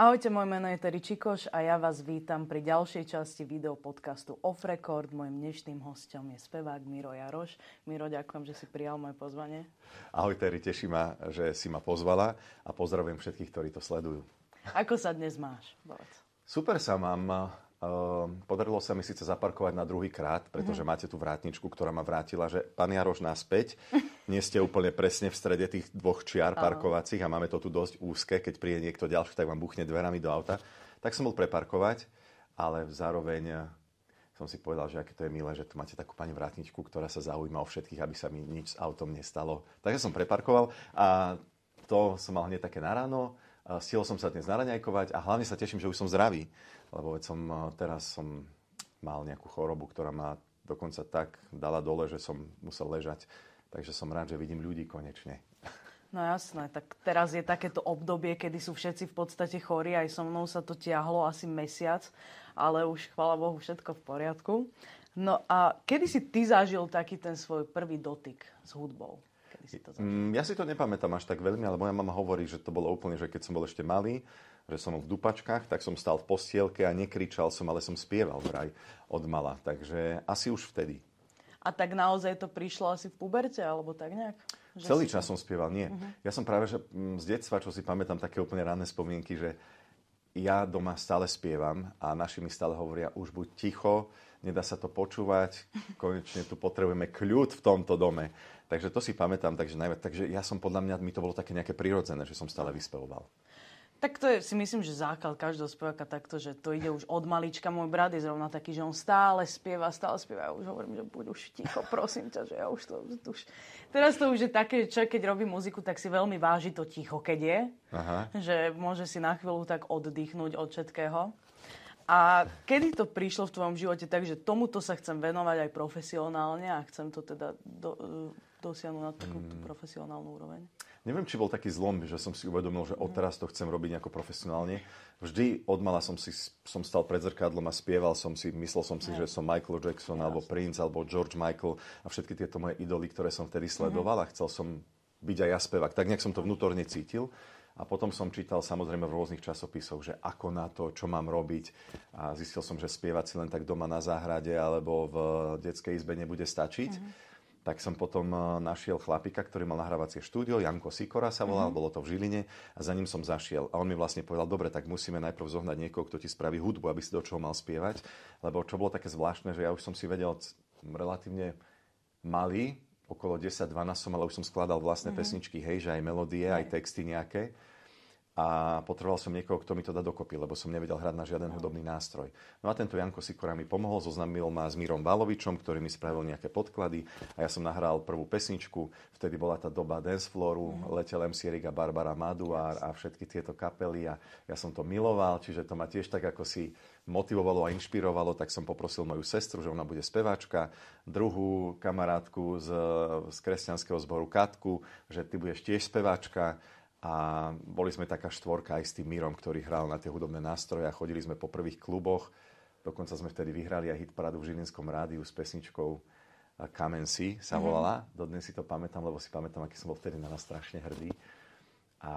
Ahojte, moje meno je Terry Čikoš a ja vás vítam pri ďalšej časti videopodcastu Off Record. Mojím dnešným hostom je spevák Miro Jaroš. Miro, ďakujem, že si prijal moje pozvanie. Ahoj Terry, teší ma, že si ma pozvala a pozdravujem všetkých, ktorí to sledujú. Ako sa dnes máš? Povedz. Super sa mám. Ehm, podarilo sa mi síce zaparkovať na druhý krát, pretože mm-hmm. máte tú vrátničku, ktorá ma vrátila, že pán Jaroš naspäť, nie ste úplne presne v strede tých dvoch čiar parkovacích a máme to tu dosť úzke, keď príde niekto ďalší, tak vám buchne dverami do auta. Tak som bol preparkovať, ale zároveň eh, som si povedal, že aké to je milé, že tu máte takú pani vrátničku, ktorá sa zaujíma o všetkých, aby sa mi nič s autom nestalo. Takže som preparkoval a to som mal hneď také na ráno. Stihol som sa dnes naraňajkovať a hlavne sa teším, že už som zdravý lebo veď som eh, teraz som mal nejakú chorobu, ktorá ma dokonca tak dala dole, že som musel ležať. Takže som rád, že vidím ľudí konečne. No jasné, tak teraz je takéto obdobie, kedy sú všetci v podstate chorí, aj so mnou sa to tiahlo asi mesiac, ale už, chvála Bohu, všetko v poriadku. No a kedy si ty zažil taký ten svoj prvý dotyk s hudbou? Kedy si to zažil? Mm, ja si to nepamätám až tak veľmi, ale moja mama hovorí, že to bolo úplne, že keď som bol ešte malý, že som v dupačkách, tak som stal v postielke a nekričal som, ale som spieval vraj od mala. Takže asi už vtedy. A tak naozaj to prišlo asi v puberte, alebo tak nejak? Že Celý čas to... som spieval, nie. Uh-huh. Ja som práve, že mm, z detstva, čo si pamätám, také úplne ranné spomienky, že ja doma stále spievam a naši mi stále hovoria, už buď ticho, nedá sa to počúvať, konečne tu potrebujeme kľud v tomto dome. Takže to si pamätám, takže, najviac, takže ja som podľa mňa, mi to bolo také nejaké prirodzené, že som stále vyspevoval. Tak to je, si myslím, že základ každého speváka takto, že to ide už od malička. Môj brat je zrovna taký, že on stále spieva, stále spieva. Ja už hovorím, že buď už ticho, prosím ťa, že ja už to už... Teraz to už je také, že keď robí muziku, tak si veľmi váži to ticho, keď je. Aha. Že môže si na chvíľu tak oddychnúť od všetkého. A kedy to prišlo v tvojom živote tak, že tomuto sa chcem venovať aj profesionálne a chcem to teda do, dosiahnuť na takú mm. profesionálnu úroveň? Neviem, či bol taký zlom, že som si uvedomil, že odteraz to chcem robiť nejako profesionálne. Vždy od mala som, si, som stal pred zrkadlom a spieval som si, myslel som si, že som Michael Jackson, alebo Prince, alebo George Michael a všetky tieto moje idoly, ktoré som vtedy sledoval a chcel som byť aj ja spevák. Tak nejak som to vnútorne cítil. A potom som čítal samozrejme v rôznych časopisoch, že ako na to, čo mám robiť. A zistil som, že spievať si len tak doma na záhrade alebo v detskej izbe nebude stačiť. Mm-hmm tak som potom eh, našiel chlapika, ktorý mal nahrávacie štúdio, Janko Sikora sa volal, mm-hmm. bolo to v Žiline a za ním som zašiel. A on mi vlastne povedal, dobre, tak musíme najprv zohnať niekoho, kto ti spraví hudbu, aby si do čoho mal spievať. Lebo čo bolo také zvláštne, že ja už som si vedel relatívne malý, okolo 10-12 som, ale už som skladal vlastné mm-hmm. pesničky, hej, že aj melódie, aj texty nejaké a potreboval som niekoho, kto mi to dá dokopy, lebo som nevedel hrať na žiaden hudobný nástroj. No a tento Janko Sikora mi pomohol, zoznamil ma s Mírom Balovičom, ktorý mi spravil nejaké podklady a ja som nahral prvú pesničku. Vtedy bola tá doba dance flooru, mm. letel MC Riga, Barbara Maduár a všetky tieto kapely a ja som to miloval, čiže to ma tiež tak ako si motivovalo a inšpirovalo, tak som poprosil moju sestru, že ona bude speváčka, druhú kamarátku z, z kresťanského zboru Katku, že ty budeš tiež speváčka a boli sme taká štvorka aj s tým Mírom, ktorý hral na tie hudobné nástroje a chodili sme po prvých kluboch. Dokonca sme vtedy vyhrali aj hitparádu v Žilinskom rádiu s pesničkou Kamen si sa mhm. volala. Mm-hmm. Dodnes si to pamätám, lebo si pamätám, aký som bol vtedy na nás strašne hrdý. A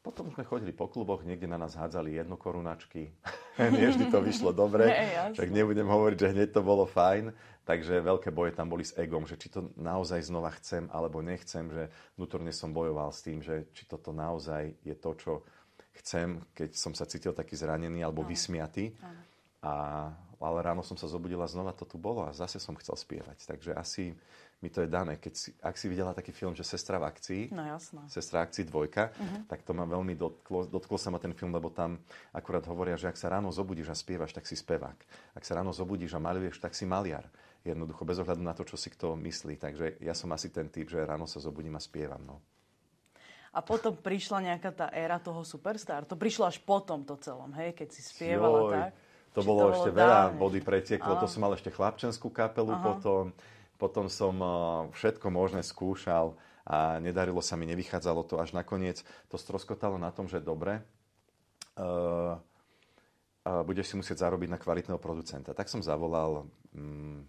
potom sme chodili po kluboch, niekde na nás hádzali jednokorunačky. Nie vždy to vyšlo dobre, tak nebudem hovoriť, že hneď to bolo fajn. Takže veľké boje tam boli s egom, že či to naozaj znova chcem alebo nechcem, že vnútorne som bojoval s tým, že či toto naozaj je to, čo chcem, keď som sa cítil taký zranený alebo vysmiatý. A, ale ráno som sa zobudila znova to tu bolo a zase som chcel spievať. Takže asi mi to je dané. Keď si, ak si videla taký film, že Sestra v akcii, no, jasno. Sestra akcii dvojka, uh-huh. tak to ma veľmi dotklo, dotklo sa ma ten film, lebo tam akurát hovoria, že ak sa ráno zobudíš a spievaš, tak si spevák. Ak sa ráno zobudíš a maluješ, tak si maliar. Jednoducho, bez ohľadu na to, čo si kto myslí. Takže ja som asi ten typ, že ráno sa zobudím a spievam. No. A potom prišla nejaká tá éra toho superstar. To prišlo až potom to celom, hej? Keď si spievala Joj, tak. To bolo to ešte veľa vody pretieklo. To som mal ešte chlapčenskú kapelu Aha. potom potom som eh, všetko možné skúšal a nedarilo sa mi, nevychádzalo to až nakoniec. To stroskotalo na tom, že dobre, uh, uh, budeš si musieť zarobiť na kvalitného producenta. Tak som zavolal um,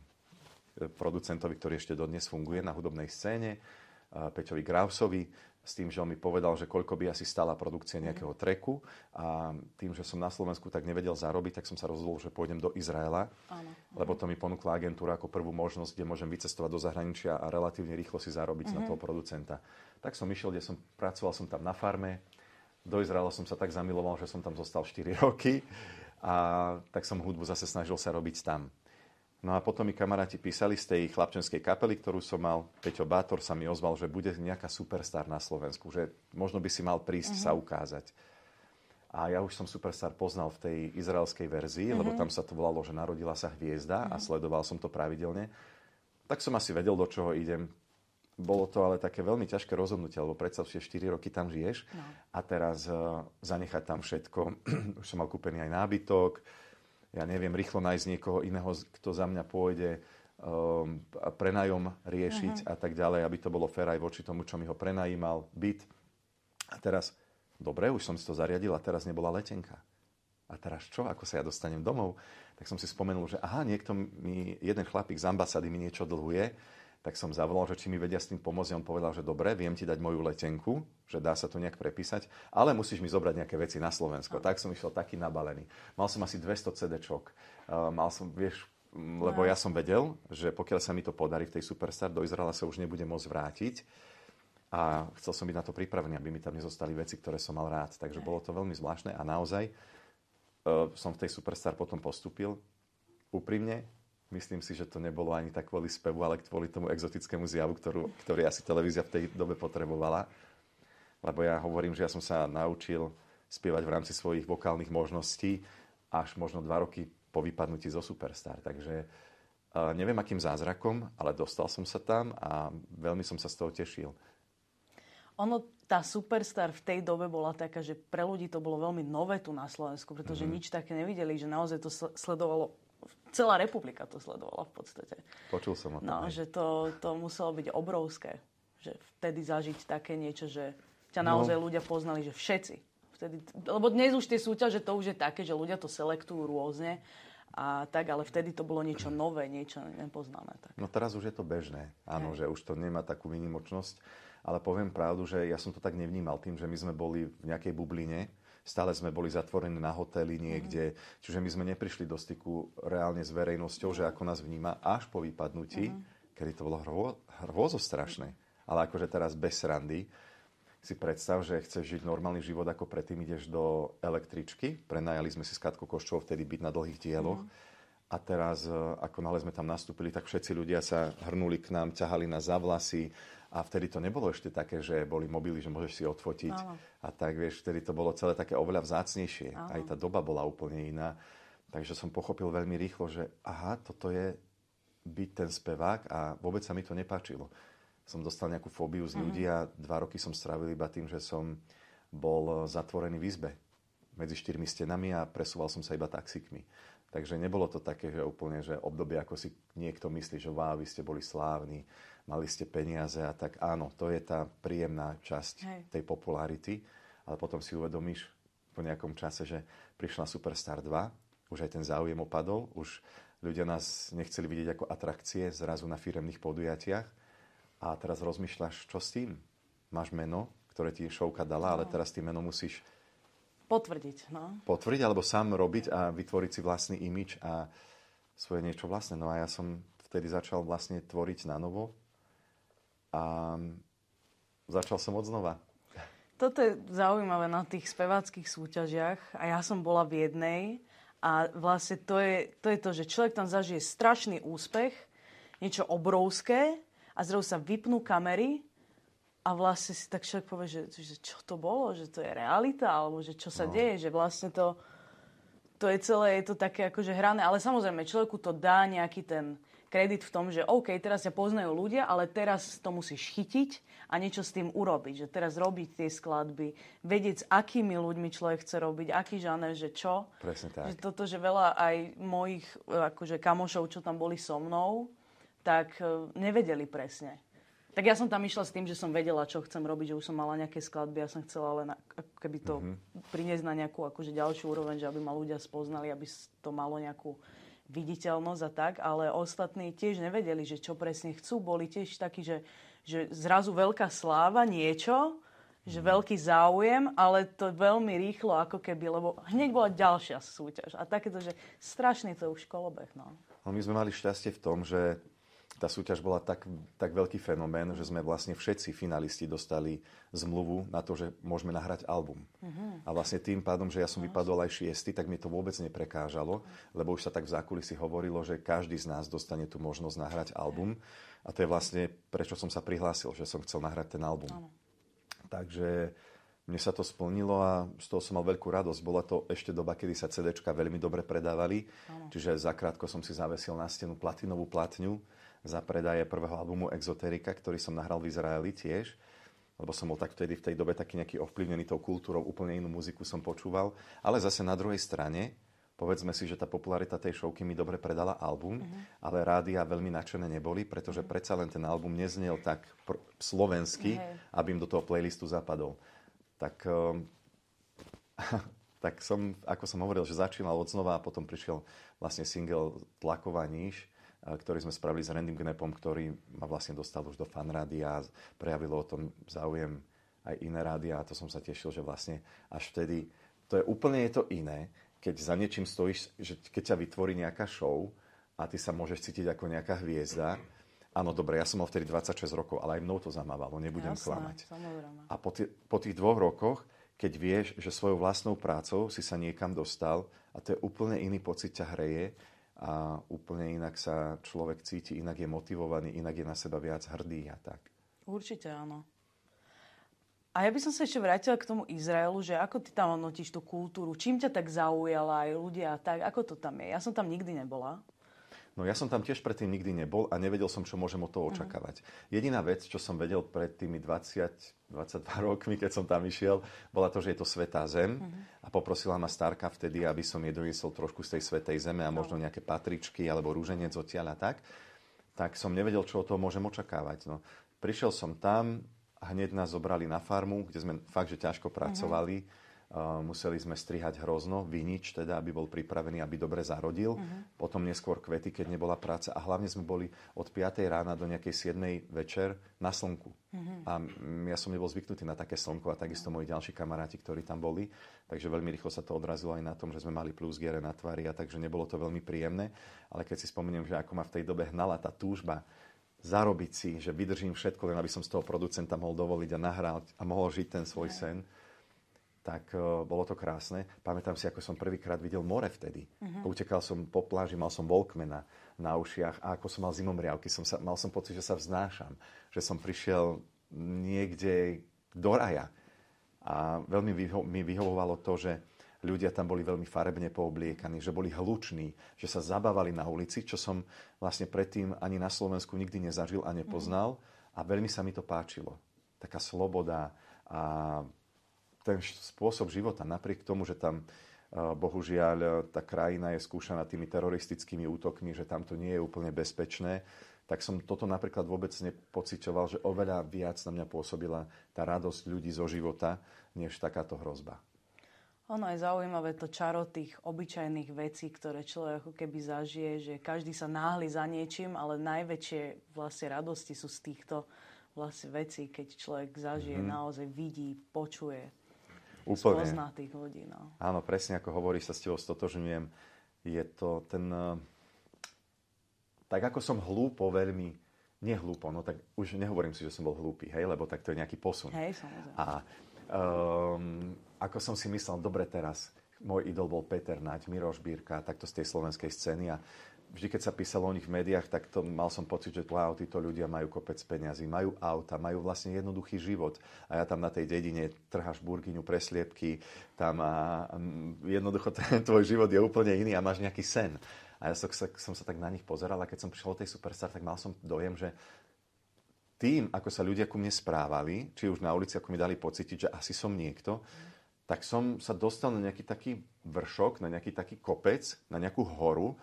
producentovi, ktorý ešte dodnes funguje na hudobnej scéne, uh, Peťovi Grausovi, s tým, že on mi povedal, že koľko by asi stala produkcia nejakého treku a tým, že som na Slovensku tak nevedel zarobiť, tak som sa rozhodol, že pôjdem do Izraela, Áno. lebo to mi ponúkla agentúra ako prvú možnosť, kde môžem vycestovať do zahraničia a relatívne rýchlo si zarobiť na toho producenta. Tak som išiel, kde som pracoval som tam na farme, do Izraela som sa tak zamiloval, že som tam zostal 4 roky a tak som hudbu zase snažil sa robiť tam. No a potom mi kamaráti písali z tej chlapčenskej kapely, ktorú som mal. Peťo Bátor sa mi ozval, že bude nejaká superstar na Slovensku, že možno by si mal prísť uh-huh. sa ukázať. A ja už som Superstar poznal v tej izraelskej verzii, uh-huh. lebo tam sa to volalo, že narodila sa hviezda uh-huh. a sledoval som to pravidelne. Tak som asi vedel, do čoho idem. Bolo to ale také veľmi ťažké rozhodnutie, lebo predstav si, 4 roky tam žiješ no. a teraz uh, zanechať tam všetko. už som mal kúpený aj nábytok, ja neviem, rýchlo nájsť niekoho iného, kto za mňa pôjde um, prenajom riešiť uh-huh. a tak ďalej, aby to bolo fér aj voči tomu, čo mi ho prenajímal, byt. A teraz, dobre, už som si to zariadil a teraz nebola letenka. A teraz čo? Ako sa ja dostanem domov? Tak som si spomenul, že aha, niekto mi, jeden chlapík z ambasády mi niečo dlhuje, tak som zavolal, že či mi vedia s tým pomôcť. On povedal, že dobre, viem ti dať moju letenku, že dá sa to nejak prepísať, ale musíš mi zobrať nejaké veci na Slovensko. Tak som išiel taký nabalený. Mal som asi 200 CD-čok. mal som, vieš, lebo ja som vedel, že pokiaľ sa mi to podarí v tej Superstar, do Izraela sa už nebude môcť vrátiť. A chcel som byť na to pripravený, aby mi tam nezostali veci, ktoré som mal rád. Takže bolo to veľmi zvláštne a naozaj uh, som v tej Superstar potom postupil. Úprimne, Myslím si, že to nebolo ani tak kvôli spevu, ale kvôli tomu exotickému zjavu, ktorú, ktorý asi televízia v tej dobe potrebovala. Lebo ja hovorím, že ja som sa naučil spievať v rámci svojich vokálnych možností až možno dva roky po vypadnutí zo Superstar. Takže uh, neviem akým zázrakom, ale dostal som sa tam a veľmi som sa z toho tešil. Ono, tá Superstar v tej dobe bola taká, že pre ľudí to bolo veľmi nové tu na Slovensku, pretože mm-hmm. nič také nevideli, že naozaj to sledovalo celá republika to sledovala v podstate. Počul som o tom. No, aj. že to, to muselo byť obrovské. Že vtedy zažiť také niečo, že ťa no. naozaj no. ľudia poznali, že všetci. Vtedy, lebo dnes už tie súťaže, to už je také, že ľudia to selektujú rôzne. A tak, ale vtedy to bolo niečo nové, niečo nepoznáme. Tak. No teraz už je to bežné, áno, Hej. že už to nemá takú výnimočnosť. Ale poviem pravdu, že ja som to tak nevnímal tým, že my sme boli v nejakej bubline, Stále sme boli zatvorení na hoteli niekde, uh-huh. čiže my sme neprišli do styku reálne s verejnosťou, že ako nás vníma až po vypadnutí, uh-huh. kedy to bolo hrô, hrôzo strašné. Ale akože teraz bez srandy, si predstav, že chceš žiť normálny život ako predtým, ideš do električky. Prenajali sme si s Katkou Koščovou vtedy byť na dlhých dieloch. Uh-huh. A teraz, e, ako náhle sme tam nastúpili, tak všetci ľudia sa hrnuli k nám, ťahali nás za vlasy, a vtedy to nebolo ešte také, že boli mobily, že môžeš si odfotiť. Áno. A tak, vieš, vtedy to bolo celé také oveľa vzácnejšie. Áno. Aj tá doba bola úplne iná. Takže som pochopil veľmi rýchlo, že aha, toto je byť ten spevák a vôbec sa mi to nepáčilo. Som dostal nejakú fóbiu z mhm. ľudí a dva roky som strávil iba tým, že som bol zatvorený v izbe medzi štyrmi stenami a presúval som sa iba taxikmi. Takže nebolo to také, že úplne, že obdobie, ako si niekto myslí, že wow, vy ste boli slávni, mali ste peniaze a tak áno, to je tá príjemná časť Hej. tej popularity, ale potom si uvedomíš po nejakom čase, že prišla Superstar 2, už aj ten záujem opadol, už ľudia nás nechceli vidieť ako atrakcie zrazu na firemných podujatiach a teraz rozmýšľaš, čo s tým? Máš meno, ktoré ti šovka dala, no. ale teraz tým meno musíš potvrdiť. No. Potvrdiť alebo sám robiť a vytvoriť si vlastný imič a svoje niečo vlastné. No a ja som vtedy začal vlastne tvoriť na novo a začal som od znova. Toto je zaujímavé na tých speváckých súťažiach a ja som bola v jednej a vlastne to je, to je to, že človek tam zažije strašný úspech, niečo obrovské a zrazu sa vypnú kamery a vlastne si tak človek povie, že, že čo to bolo, že to je realita, alebo že čo sa no. deje, že vlastne to, to je celé, je to také akože hrané, ale samozrejme človeku to dá nejaký ten kredit v tom, že OK, teraz ťa poznajú ľudia, ale teraz to musíš chytiť a niečo s tým urobiť. Že teraz robiť tie skladby, vedieť, s akými ľuďmi človek chce robiť, aký žáner, že čo. Presne tak. Že toto, že veľa aj mojich akože kamošov, čo tam boli so mnou, tak e, nevedeli presne. Tak ja som tam išla s tým, že som vedela, čo chcem robiť, že už som mala nejaké skladby, ja som chcela len ako keby to mm-hmm. priniesť na nejakú akože ďalšiu úroveň, že aby ma ľudia spoznali, aby to malo nejakú viditeľnosť a tak, ale ostatní tiež nevedeli, že čo presne chcú. Boli tiež takí, že, že zrazu veľká sláva, niečo že veľký záujem, ale to veľmi rýchlo ako keby, lebo hneď bola ďalšia súťaž. A takéto, že strašný to už kolobeh. No. no my sme mali šťastie v tom, že tá súťaž bola tak, tak veľký fenomén, že sme vlastne všetci finalisti dostali zmluvu na to, že môžeme nahrať album. Uh-huh. A vlastne tým pádom, že ja som vypadol aj šiestý, tak mi to vôbec neprekážalo, lebo už sa tak v zákulisi hovorilo, že každý z nás dostane tú možnosť nahrať album. A to je vlastne, prečo som sa prihlásil, že som chcel nahrať ten album. Uh-huh. Takže mne sa to splnilo a z toho som mal veľkú radosť. Bola to ešte doba, kedy sa CDčka veľmi dobre predávali, ano. čiže zakrátko som si zavesil na stenu platinovú platňu za predaje prvého albumu Exoterika, ktorý som nahral v Izraeli tiež lebo som bol tak vtedy v tej dobe taký nejaký ovplyvnený tou kultúrou, úplne inú muziku som počúval. Ale zase na druhej strane, povedzme si, že tá popularita tej showky mi dobre predala album, uh-huh. ale rádia veľmi nadšené neboli, pretože uh-huh. predsa len ten album neznel tak pr- slovensky, uh-huh. aby im do toho playlistu zapadol. Tak, um, tak som, ako som hovoril, že začínal od znova a potom prišiel vlastne single Tlaková níž, ktorý sme spravili s Randym Gnepom, ktorý ma vlastne dostal už do fanrádia a prejavilo o tom záujem aj iné rádia a to som sa tešil, že vlastne až vtedy, to je úplne je to iné, keď za niečím stojíš, že keď ťa vytvorí nejaká show a ty sa môžeš cítiť ako nejaká hviezda. Áno, dobre, ja som mal vtedy 26 rokov, ale aj mnou to zamávalo, nebudem Jasné, klamať. Samozrejme. A po, t- po tých dvoch rokoch, keď vieš, že svojou vlastnou prácou si sa niekam dostal a to je úplne iný pocit ťa hreje, a úplne inak sa človek cíti, inak je motivovaný, inak je na seba viac hrdý a tak. Určite áno. A ja by som sa ešte vrátila k tomu Izraelu, že ako ty tam notíš tú kultúru, čím ťa tak zaujala aj ľudia, tak ako to tam je? Ja som tam nikdy nebola. No ja som tam tiež predtým nikdy nebol a nevedel som, čo môžem od toho mhm. očakávať. Uh-huh. Jediná vec, čo som vedel pred tými 20, 22 rokmi, keď som tam išiel, bola to, že je to svetá zem uh-huh. a poprosila ma starka vtedy, aby som jej doniesol trošku z tej svetej zeme a možno nejaké patričky alebo rúženec odtiaľ a tak. Tak som nevedel, čo od toho môžem očakávať. No, prišiel som tam, hneď nás zobrali na farmu, kde sme fakt, že ťažko mhm. pracovali. Uh-huh museli sme strihať hrozno, vinič teda, aby bol pripravený, aby dobre zarodil. Uh-huh. Potom neskôr kvety, keď nebola práca. A hlavne sme boli od 5. rána do nejakej 7. večer na slnku. Uh-huh. A ja som nebol zvyknutý na také slnko a takisto uh-huh. moji ďalší kamaráti, ktorí tam boli. Takže veľmi rýchlo sa to odrazilo aj na tom, že sme mali plus giere na tvári a takže nebolo to veľmi príjemné. Ale keď si spomeniem, že ako ma v tej dobe hnala tá túžba zarobiť si, že vydržím všetko, len aby som z toho producenta mohol dovoliť a nahrať a mohol žiť ten svoj sen tak uh, bolo to krásne. Pamätám si, ako som prvýkrát videl more vtedy. Uh-huh. Utekal som po pláži, mal som Volkmana na ušiach a ako som mal zimomriavky, som sa, mal som pocit, že sa vznášam. Že som prišiel niekde do raja. A veľmi vyho- mi vyhovovalo to, že ľudia tam boli veľmi farebne poobliekaní, že boli hluční, že sa zabávali na ulici, čo som vlastne predtým ani na Slovensku nikdy nezažil a nepoznal. Uh-huh. A veľmi sa mi to páčilo. Taká sloboda a ten spôsob života, napriek tomu, že tam bohužiaľ tá krajina je skúšaná tými teroristickými útokmi, že tam to nie je úplne bezpečné, tak som toto napríklad vôbec nepocitoval, že oveľa viac na mňa pôsobila tá radosť ľudí zo života, než takáto hrozba. Ono je zaujímavé to čaro tých obyčajných vecí, ktoré človek ako keby zažije, že každý sa náhli za niečím, ale najväčšie vlastne radosti sú z týchto vlastne vecí, keď človek zažije, mm-hmm. naozaj vidí, počuje. Úplne. Spozná tých ľudí. No. Áno, presne ako hovoríš, sa s tebou stotožňujem. Je to ten... Eh, tak ako som hlúpo veľmi... Nie hlúpo, no tak už nehovorím si, že som bol hlúpy, hej, lebo tak to je nejaký posun. Hej, samozrejme. A um, ako som si myslel, dobre teraz, môj idol bol Peter Naď, Miroš Bírka, takto z tej slovenskej scény a vždy, keď sa písalo o nich v médiách, tak to mal som pocit, že wow, títo ľudia majú kopec peňazí, majú auta, majú vlastne jednoduchý život. A ja tam na tej dedine trháš burgyňu, presliepky, tam a jednoducho ten tvoj život je úplne iný a máš nejaký sen. A ja som, som sa tak na nich pozeral a keď som prišiel do tej Superstar, tak mal som dojem, že tým, ako sa ľudia ku mne správali, či už na ulici, ako mi dali pocítiť, že asi som niekto, tak som sa dostal na nejaký taký vršok, na nejaký taký kopec, na nejakú horu,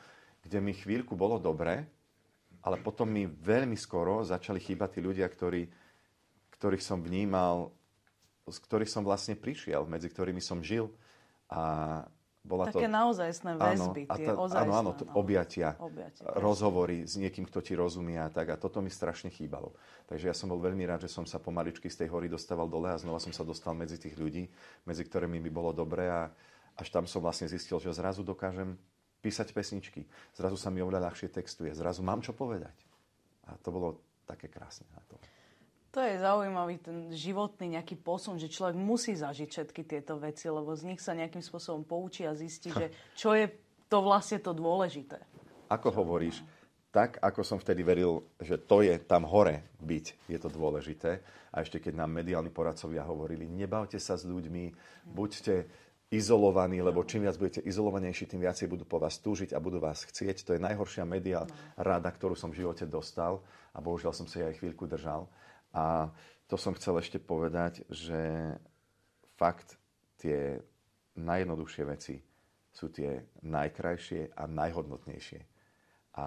kde mi chvíľku bolo dobre, ale potom mi veľmi skoro začali chýbať tí ľudia, ktorí, ktorých som vnímal, z ktorých som vlastne prišiel, medzi ktorými som žil. A bola Také to... naozajstné väzby, áno, tie tá, ozajstné. áno, áno, to, no. objatia, Objatia, rozhovory s niekým, kto ti rozumie a tak. A toto mi strašne chýbalo. Takže ja som bol veľmi rád, že som sa pomaličky z tej hory dostával dole a znova som sa dostal medzi tých ľudí, medzi ktorými mi bolo dobre a až tam som vlastne zistil, že zrazu dokážem písať pesničky. Zrazu sa mi oveľa ľahšie textuje. Zrazu mám čo povedať. A to bolo také krásne na to. To je zaujímavý ten životný nejaký posun, že človek musí zažiť všetky tieto veci, lebo z nich sa nejakým spôsobom poučí a zistí, že čo je to vlastne to dôležité. Ako hovoríš, tak ako som vtedy veril, že to je tam hore byť, je to dôležité. A ešte keď nám mediálni poradcovia hovorili, nebavte sa s ľuďmi, buďte izolovaní, lebo čím viac budete izolovanejší, tým viacej budú po vás túžiť a budú vás chcieť. To je najhoršia media rada, ktorú som v živote dostal a bohužiaľ som sa aj chvíľku držal. A to som chcel ešte povedať, že fakt tie najjednoduchšie veci sú tie najkrajšie a najhodnotnejšie. A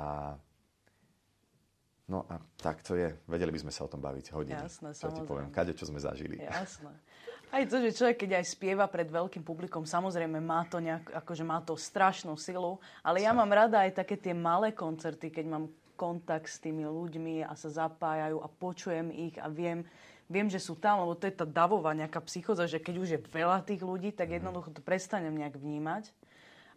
no a tak to je. Vedeli by sme sa o tom baviť hodiny. Jasné, čo ti poviem, kade, čo sme zažili. Jasné. Aj to, že človek, keď aj spieva pred veľkým publikom, samozrejme má to, nejak, akože má to strašnú silu, ale ja mám rada aj také tie malé koncerty, keď mám kontakt s tými ľuďmi a sa zapájajú a počujem ich a viem, viem, že sú tam, lebo to je tá davová nejaká psychoza, že keď už je veľa tých ľudí, tak jednoducho to prestanem nejak vnímať.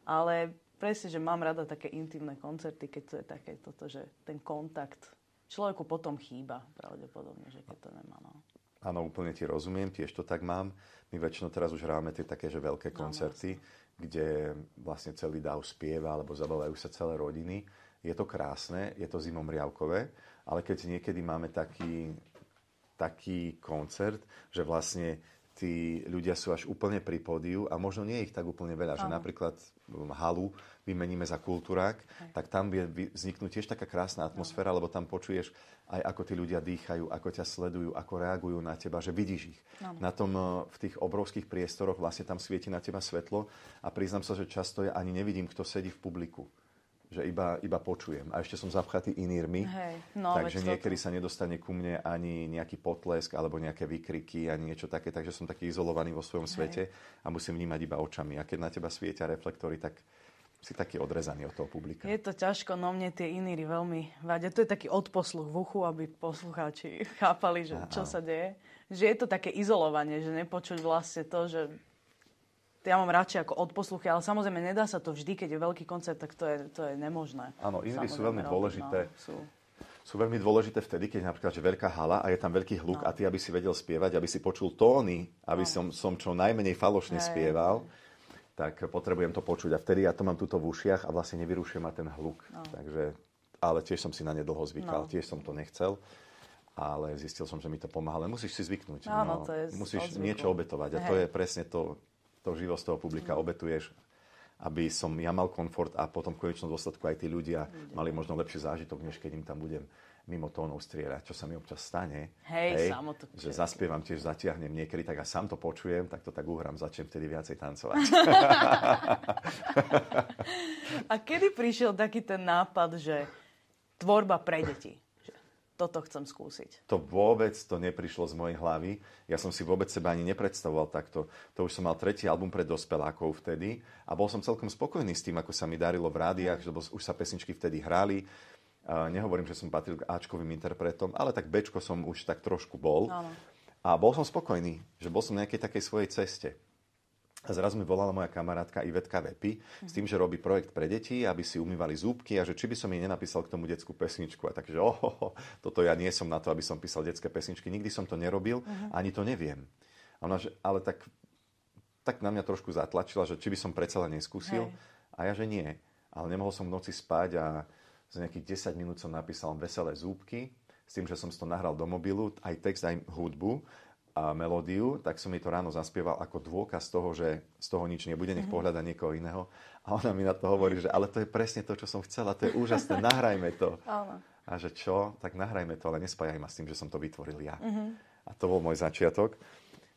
Ale presne, že mám rada také intimné koncerty, keď to je také toto, že ten kontakt človeku potom chýba pravdepodobne, že keď to nemá. No. Áno, úplne ti rozumiem, tiež to tak mám. My väčšinou teraz už hráme tie také, že veľké No, koncerty, kde vlastne celý dáv spieva, alebo zabavajú sa celé rodiny. Je to krásne, je to zimom riavkové, ale keď niekedy máme taký, taký koncert, že vlastne tí ľudia sú až úplne pri pódiu a možno nie je ich tak úplne veľa, že Áno. napríklad halu vymeníme za kultúrák, tak tam vie vzniknúť tiež taká krásna atmosféra, lebo tam počuješ aj ako tí ľudia dýchajú, ako ťa sledujú, ako reagujú na teba, že vidíš ich. Na tom, eh, v tých obrovských priestoroch vlastne tam svieti na teba svetlo a priznám sa, že často ja ani nevidím, kto sedí v publiku. Že iba, iba počujem. A ešte som zapchatý inírmi, Hej, no, takže niekedy sa nedostane ku mne ani nejaký potlesk alebo nejaké výkriky, ani niečo také, takže som taký izolovaný vo svojom svete a musím vnímať iba očami. A keď na teba svietia reflektory, tak si taký odrezaný od toho publika. Je to ťažko, no mne tie iníry veľmi vadia. To je taký odposluch v uchu, aby poslucháči chápali, že čo sa deje. Že je to také izolovanie, že nepočuť vlastne to, že ja mám radšej ako odposluchy, ale samozrejme nedá sa to vždy, keď je veľký koncert, tak to je, to je nemožné. Áno, iníry sú veľmi dôležité. No, sú. Sú veľmi dôležité vtedy, keď napríklad že veľká hala a je tam veľký hluk a ty, aby si vedel spievať, aby si počul tóny, aby som, som čo najmenej falošne Hej. spieval, tak potrebujem to počuť. A vtedy ja to mám tuto v ušiach a vlastne nevyrušuje ma ten hluk. Takže, ale tiež som si na ne dlho zvykal, No. tiež som to nechcel. Ale zistil som, že mi to pomáha. Ale musíš si zvyknúť. Áno, to je musíš od zvyku. niečo obetovať. A to Hej. je presne to, to živo z toho publika. Obetuješ aby som ja mal komfort a potom v konečnom dôsledku aj tí ľudia mali možno lepší zážitok, než keď im tam budem mimo tónov strieľať, čo sa mi občas stane. Hej, samo to že zaspievam tiež, zatiahnem niekedy, tak a sám to počujem, tak to tak uhrám, začnem vtedy viacej tancovať. A kedy prišiel taký ten nápad, že tvorba pre deti? Toto chcem skúsiť. To vôbec to neprišlo z mojej hlavy. Ja som si vôbec seba ani nepredstavoval takto. To už som mal tretí album pre dospelákov vtedy a bol som celkom spokojný s tým, ako sa mi darilo v rádiách, lebo už sa pesničky vtedy hrali. Nehovorím, že som patril k Ačkovým interpretom, ale tak Bčko som už tak trošku bol. Áno. A bol som spokojný, že bol som na nejakej takej svojej ceste. A zrazu mi volala moja kamarátka Ivetka Vepy s tým, že robí projekt pre deti, aby si umývali zúbky a že či by som jej nenapísal k tomu detskú pesničku. A takže, oh, toto ja nie som na to, aby som písal detské pesničky. Nikdy som to nerobil, ani to neviem. A ona, že, ale tak, tak na mňa trošku zatlačila, že či by som predsa len neskúsil. Hej. A ja, že nie. Ale nemohol som v noci spať a za nejakých 10 minút som napísal veselé zúbky, s tým, že som to nahral do mobilu, aj text, aj hudbu a melódiu, tak som jej to ráno zaspieval ako dôkaz toho, že z toho nič nebude, nech pohľada niekoho iného. A ona mi na to hovorí, že ale to je presne to, čo som chcela, to je úžasné, nahrajme to. A že čo, tak nahrajme to, ale nespájaj ma s tým, že som to vytvoril ja. A to bol môj začiatok.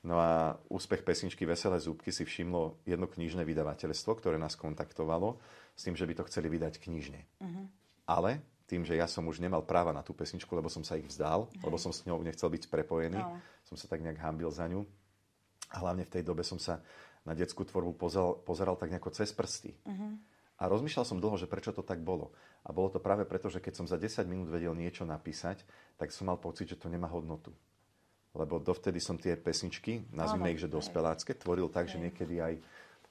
No a úspech pesničky Veselé zúbky si všimlo jedno knižné vydavateľstvo, ktoré nás kontaktovalo s tým, že by to chceli vydať knižne. Ale tým, že ja som už nemal práva na tú pesničku, lebo som sa ich vzdal, lebo som s ňou nechcel byť prepojený. Som sa tak nejak hambil za ňu, A hlavne v tej dobe som sa na detskú tvorbu pozeral, pozeral tak nejako cez prsty. Uh-huh. A rozmýšľal som dlho, že prečo to tak bolo. A bolo to práve preto, že keď som za 10 minút vedel niečo napísať, tak som mal pocit, že to nemá hodnotu. Lebo dovtedy som tie pesničky, nazvime ich, že dospelácké, tvoril tak, že niekedy aj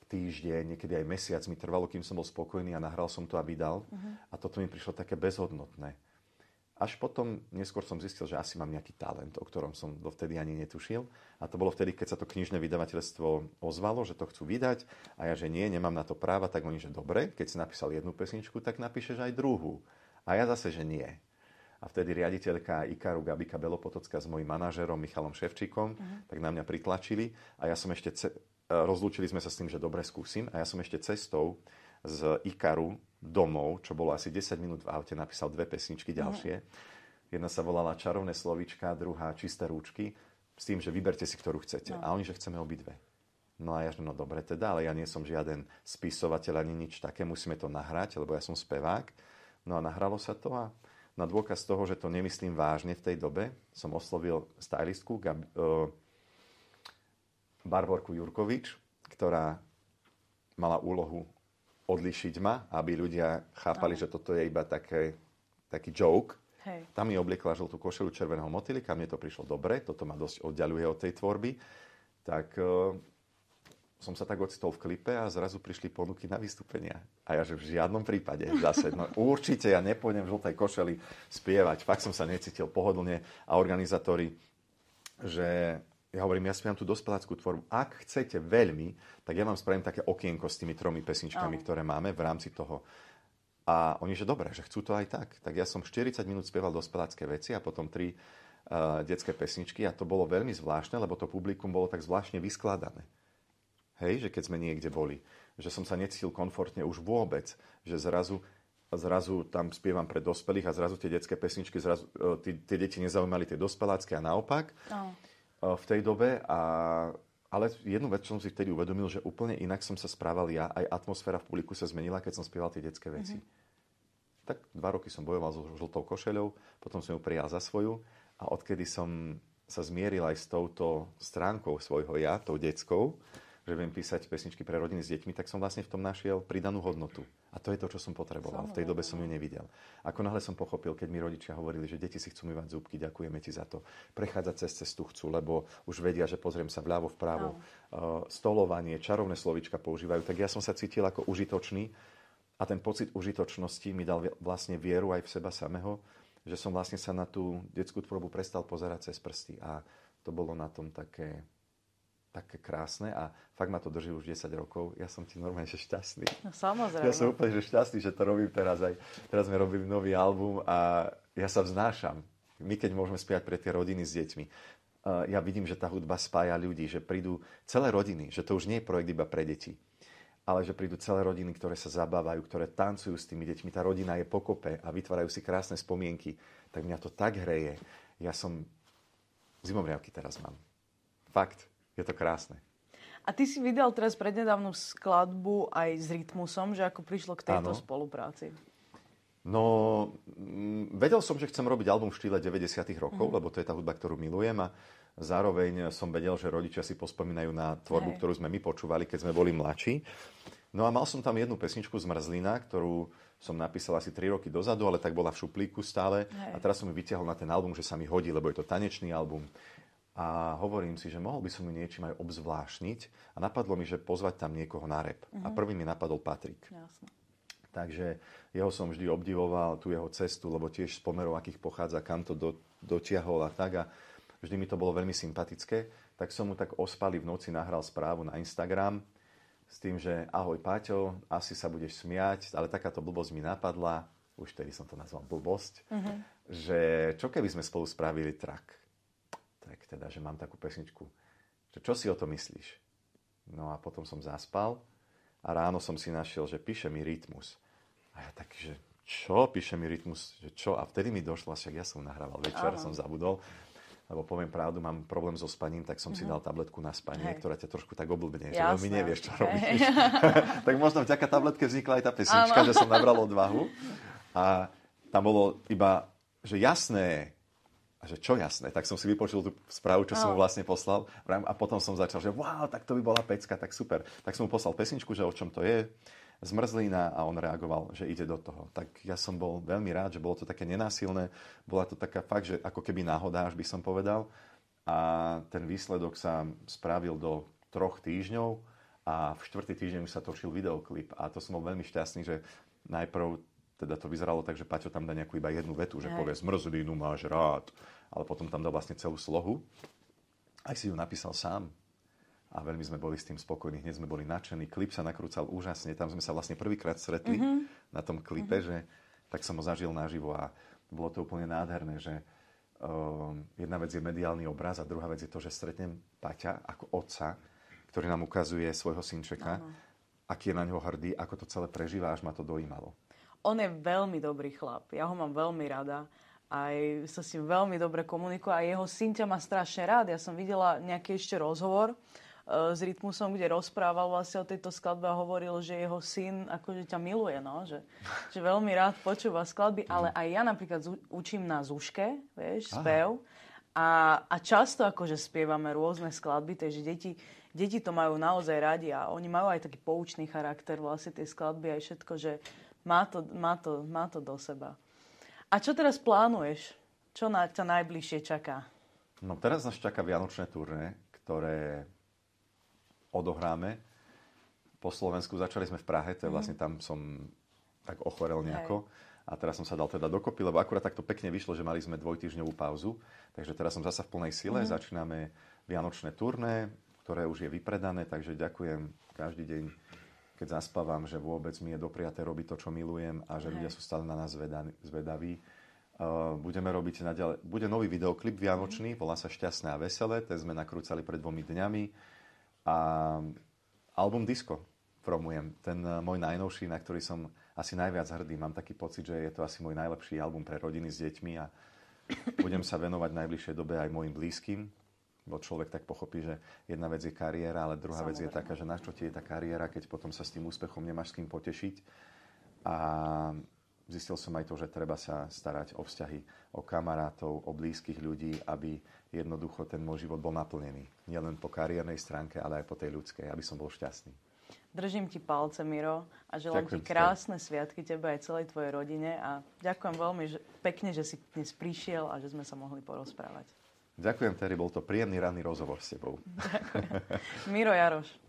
týždeň, niekedy aj mesiac mi trvalo, kým som bol spokojný a nahral som to a vydal. Uh-huh. A toto mi prišlo také bezhodnotné. Až potom neskôr som zistil, že asi mám nejaký talent, o ktorom som dovtedy ani netušil. A to bolo vtedy, keď sa to knižné vydavateľstvo ozvalo, že to chcú vydať. A ja, že nie, nemám na to práva, tak oni, že dobre, keď si napísal jednu pesničku, tak napíšeš aj druhú. A ja zase, že nie. A vtedy riaditeľka Ikaru Gabika Belopotocka s mojim manažerom Michalom Ševčíkom, uh-huh. tak na mňa pritlačili. A ja som ešte, ce- rozlúčili sme sa s tým, že dobre skúsim. A ja som ešte cestou z Ikaru domov, čo bolo asi 10 minút v aute, napísal dve pesničky mhm. ďalšie. Jedna sa volala Čarovné slovíčka, druhá Čisté rúčky, s tým, že vyberte si, ktorú chcete. No. A oni, že chceme obidve. No a ja, že no dobre teda, ale ja nie som žiaden spisovateľ ani nič také, musíme to nahrať, lebo ja som spevák. No a nahralo sa to a na dôkaz toho, že to nemyslím vážne v tej dobe, som oslovil stylistku Gab, uh, Barborku Jurkovič, ktorá mala úlohu odlišiť ma, aby ľudia chápali, Aha. že toto je iba také, taký joke. Hej. Tam mi obliekla žltú košelu červeného motýlika, mne to prišlo dobre, toto ma dosť oddialuje od tej tvorby. Tak uh, som sa tak ocitol v klipe a zrazu prišli ponuky na vystúpenia. A ja, že v žiadnom prípade zase, no určite ja nepôjdem v žltej košeli spievať. Fakt som sa necítil pohodlne a organizátori, že ja hovorím, ja spievam tú dospeláckú tvorbu. Ak chcete veľmi, tak ja vám spravím také okienko s tými tromi pesničkami, oh. ktoré máme v rámci toho. A oni, že dobre, že chcú to aj tak. Tak ja som 40 minút spieval dospelácké veci a potom tri uh, detské pesničky a to bolo veľmi zvláštne, lebo to publikum bolo tak zvláštne vyskladané. Hej, že keď sme niekde boli. Že som sa necítil komfortne už vôbec. Že zrazu zrazu tam spievam pre dospelých a zrazu tie detské pesničky, zrazu, uh, tí, tie deti nezaujímali tie dospelácké a naopak. Oh. Eh, v tej dobe. A, ale jednu vec som si vtedy uvedomil, že úplne inak som sa správal ja. Aj atmosféra v publiku sa zmenila, keď som spieval tie detské veci. Mm-hmm. Tak dva roky som bojoval so žltou košeľou, potom som ju prijal za svoju a odkedy som sa zmieril aj s touto stránkou svojho ja, tou detskou, že viem písať pesničky pre rodiny s deťmi, tak som vlastne v tom našiel pridanú hodnotu. A to je to, čo som potreboval. V tej dobe som ju nevidel. Ako náhle som pochopil, keď mi rodičia hovorili, že deti si chcú myvať zúbky, ďakujeme ti za to. Prechádzať cez cestu chcú, lebo už vedia, že pozriem sa vľavo, vpravo. No. Stolovanie, čarovné slovička používajú. Tak ja som sa cítil ako užitočný a ten pocit užitočnosti mi dal vlastne vieru aj v seba samého, že som vlastne sa na tú detskú tvorbu prestal pozerať cez prsty. A to bolo na tom také také krásne a fakt ma to drží už 10 rokov. Ja som ti normálne že šťastný. No samozrejme. Ja som úplne že šťastný, že to robím teraz aj. Teraz sme robili nový album a ja sa vznášam. My keď môžeme spiať pre tie rodiny s deťmi. Ja vidím, že tá hudba spája ľudí, že prídu celé rodiny, že to už nie je projekt iba pre deti, ale že prídu celé rodiny, ktoré sa zabávajú, ktoré tancujú s tými deťmi. Tá rodina je pokope a vytvárajú si krásne spomienky. Tak mňa to tak hreje. Ja som... Zimomriavky teraz mám. Fakt je to krásne. A ty si vydal teraz prednedávnu skladbu aj s Rytmusom, že ako prišlo k tejto ano. spolupráci? No, mm, vedel som, že chcem robiť album v štýle 90 rokov, mm. lebo to je tá hudba, ktorú milujem a zároveň som vedel, že rodičia si pospomínajú na tvorbu, Hej. ktorú sme my počúvali, keď sme boli mladší. No a mal som tam jednu pesničku z Mrzlina, ktorú som napísal asi 3 roky dozadu, ale tak bola v šuplíku stále. Hej. A teraz som ju vytiahol na ten album, že sa mi hodí, lebo je to tanečný album a hovorím si, že mohol by som ju niečím aj obzvlášniť a napadlo mi, že pozvať tam niekoho na rep. Uh-huh. A mhm. prvý mi napadol Patrik. Jasne. Takže jeho som vždy obdivoval, tú jeho cestu, lebo tiež z pomerov, akých pochádza, kam to do, dotiahol a tak. A vždy mi to bolo veľmi sympatické. Tak som mu tak ospali v noci nahral správu na Instagram s tým, že ahoj Páťo, asi sa budeš smiať, ale takáto blbosť mi napadla, už tedy som to nazval blbosť, uh-huh. že čo keby sme spolu spravili track tak teda, že mám takú pesničku. Že čo si o to myslíš? No a potom som zaspal a ráno som si našiel, že píše mi rytmus. A ja taký, že čo? Píše mi rytmus, že čo? A vtedy mi došlo, však ja som nahrával večer, Áno. som zabudol, lebo poviem pravdu, mám problém so spaním, tak som uh-huh. si mhm. dal tabletku na spanie, Hej. ktorá ťa trošku tak oblbne, že veľmi nevieš, čo robíš. tak možno vďaka tabletke vznikla aj tá pesnička, Áno. že som nabral odvahu. A tam bolo iba, že jasné, že čo jasné, tak som si vypočul tú správu, čo som mu vlastne poslal a potom som začal, že wow, tak to by bola pecka, tak super. Tak som mu poslal pesničku, že o čom to je, zmrzlina a on reagoval, že ide do toho. Tak ja som bol veľmi rád, že bolo to také nenásilné, bola to taká fakt, že ako keby náhoda, až by som povedal. A ten výsledok sa spravil do troch týždňov a v štvrtý týždeň už sa točil videoklip a to som bol veľmi šťastný, že najprv teda to vyzeralo tak, že Paťo tam dá nejakú iba jednu vetu, že Aj. povie zmrzlinu máš rád, ale potom tam dal vlastne celú slohu. Aj si ju napísal sám a veľmi sme boli s tým spokojní, hneď sme boli nadšení. Klip sa nakrúcal úžasne, tam sme sa vlastne prvýkrát stretli mm-hmm. na tom klipe, mm-hmm. že tak som ho zažil naživo a bolo to úplne nádherné, že uh, jedna vec je mediálny obraz a druhá vec je to, že stretnem Paťa ako otca, ktorý nám ukazuje svojho synčeka, Áno. aký je na ňo hrdý, ako to celé prežíva, až ma to dojímalo. On je veľmi dobrý chlap. Ja ho mám veľmi rada. Aj sa s ním veľmi dobre komunikuje. A jeho syn ťa má strašne rád. Ja som videla nejaký ešte rozhovor uh, s Rytmusom, kde rozprával vlastne o tejto skladbe a hovoril, že jeho syn akože ťa miluje, no? že, že veľmi rád počúva skladby, ale aj ja napríklad učím na Zuške, vieš, spev. A, a často akože spievame rôzne skladby, takže deti, deti to majú naozaj radi a oni majú aj taký poučný charakter vlastne tie skladby aj všetko, že má to, má to, má to do seba. A čo teraz plánuješ? Čo na, ťa najbližšie čaká? No teraz nás čaká Vianočné turné, ktoré odohráme. Po Slovensku začali sme v Prahe, to je mhm. vlastne tam som tak ochorel nejako. Hej. A teraz som sa dal teda dokopy, lebo akurát takto pekne vyšlo, že mali sme dvojtyžňovú pauzu. Takže teraz som zasa v plnej sile. Mm. Začíname Vianočné turné, ktoré už je vypredané, takže ďakujem každý deň keď zaspávam, že vôbec mi je dopriaté robiť to, čo milujem a že ľudia sú stále na nás zvedaví. Uh, budeme robiť naďalej, bude nový videoklip vianočný, volá sa Šťastné a veselé, ten sme nakrúcali pred dvomi dňami a album Disco promujem, ten uh, môj najnovší, na ktorý som asi najviac hrdý. Mám taký pocit, že je to asi môj najlepší album pre rodiny s deťmi a budem sa venovať v najbližšej dobe aj mojim blízkym, bo človek tak pochopí, že jedna vec je kariéra, ale druhá Samozrejme. vec je taká, že na čo ti je tá kariéra, keď potom sa s tým úspechom nemáš s kým potešiť. A zistil som aj to, že treba sa starať o vzťahy, o kamarátov, o blízkych ľudí, aby jednoducho ten môj život bol naplnený. Nielen po kariérnej stránke, ale aj po tej ľudskej, aby som bol šťastný. Držím ti palce, Miro, a želám ďakujem ti krásne ste. sviatky tebe aj celej tvojej rodine a ďakujem veľmi že, pekne, že si dnes prišiel a že sme sa mohli porozprávať. Ďakujem, Terry, bol to príjemný ranný rozhovor s tebou. Ďakujem. Miro Jaroš.